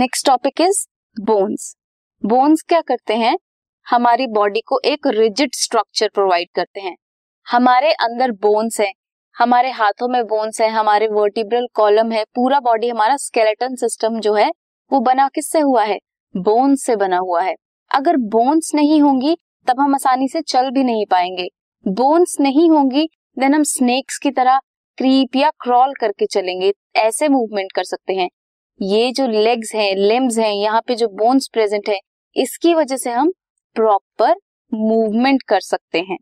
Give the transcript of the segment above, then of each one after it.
Next topic is bones bones क्या करते हैं? हमारी बॉडी को एक रिजिड स्ट्रक्चर प्रोवाइड करते हैं। हमारे अंदर बोन्स है, हमारे हाथों में बोन्स है, हमारे वर्टिब्रल कॉलम है, पूरा बॉडी हमारा स्केलेटन सिस्टम जो है, वो बना किससे हुआ है? बोन्स से बना हुआ है। अगर बोन्स नहीं होंगी, तब हम आसानी से चल भी नहीं पाएँगे। बोन्स नहीं होंगी देन हम स्नेक्स की तरह क्रीप या क्रॉल करके चलेंगे। ऐसे मूवमेंट कर सकते हैं। ये जो लेग्स हैं लिम्स हैं, यहाँ पे जो बोन्स प्रेजेंट है, इसकी वजह से हम प्रॉपर मूवमेंट कर सकते हैं।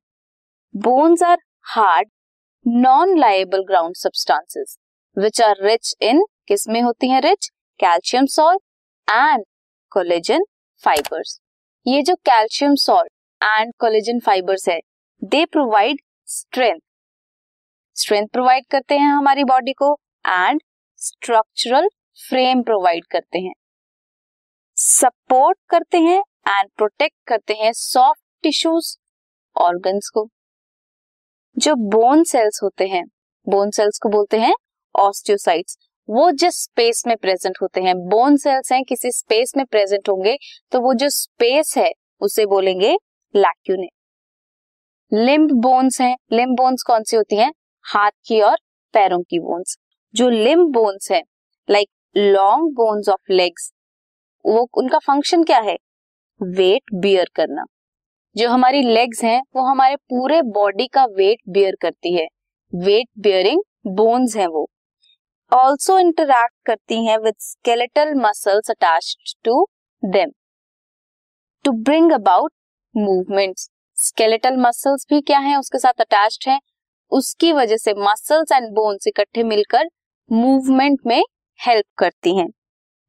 Bones are hard non pliable ground substances which are rich in किसमें होती हैं rich calcium salt and collagen fibres ये जो calcium salt and collagen fibres है they provide strength strength provide करते हैं हमारी बॉडी को एंड स्ट्रक्चरल फ्रेम प्रोवाइड करते हैं। सपोर्ट करते हैं एंड प्रोटेक्ट करते हैं सॉफ्ट टिश्यूज ऑर्गन्स को। जो बोन सेल्स होते हैं बोन सेल्स को बोलते हैं ऑस्टियोसाइट्स वो जिस स्पेस में प्रेजेंट होते हैं बोन सेल्स हैं, किसी स्पेस में प्रेजेंट होंगे तो वो जो स्पेस है, उसे बोलेंगे लैक्यूने लिम्ब बोन्स हैं लिम्ब बोन्स कौन सी होती हैं? हाथ की और पैरों की बोन्स जो लिम्ब बोन्स है like long bones of legs वो उनका फ़ंक्शन क्या है? वेट बियर करना। जो हमारी लेग्स हैं, वो हमारे पूरे बॉडी का वेट बियर करती है। वेट बियरिंग बोन्स हैं वो। ऑल्सो इंटरैक्ट करती हैं with skeletal muscles attach to them to bring about movements skeletal muscles भी क्या है, उसके साथ अटैच्ड है। उसकी वजह से मसल्स एंड बोन्स इकट्ठे मिलकर मूवमेंट में हेल्प करती हैं।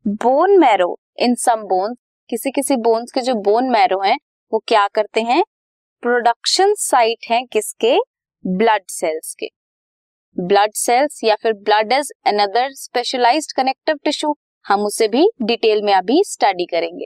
Bone marrow in some bones किसी किसी बोन्स के जो बोन मैरो हैं, वो क्या करते हैं? प्रोडक्शन साइट हैं किसके? ब्लड सेल्स के। ब्लड सेल्स या फिर blood is another specialised connective tissue हम उसे भी डिटेल में अभी स्टडी करेंगे।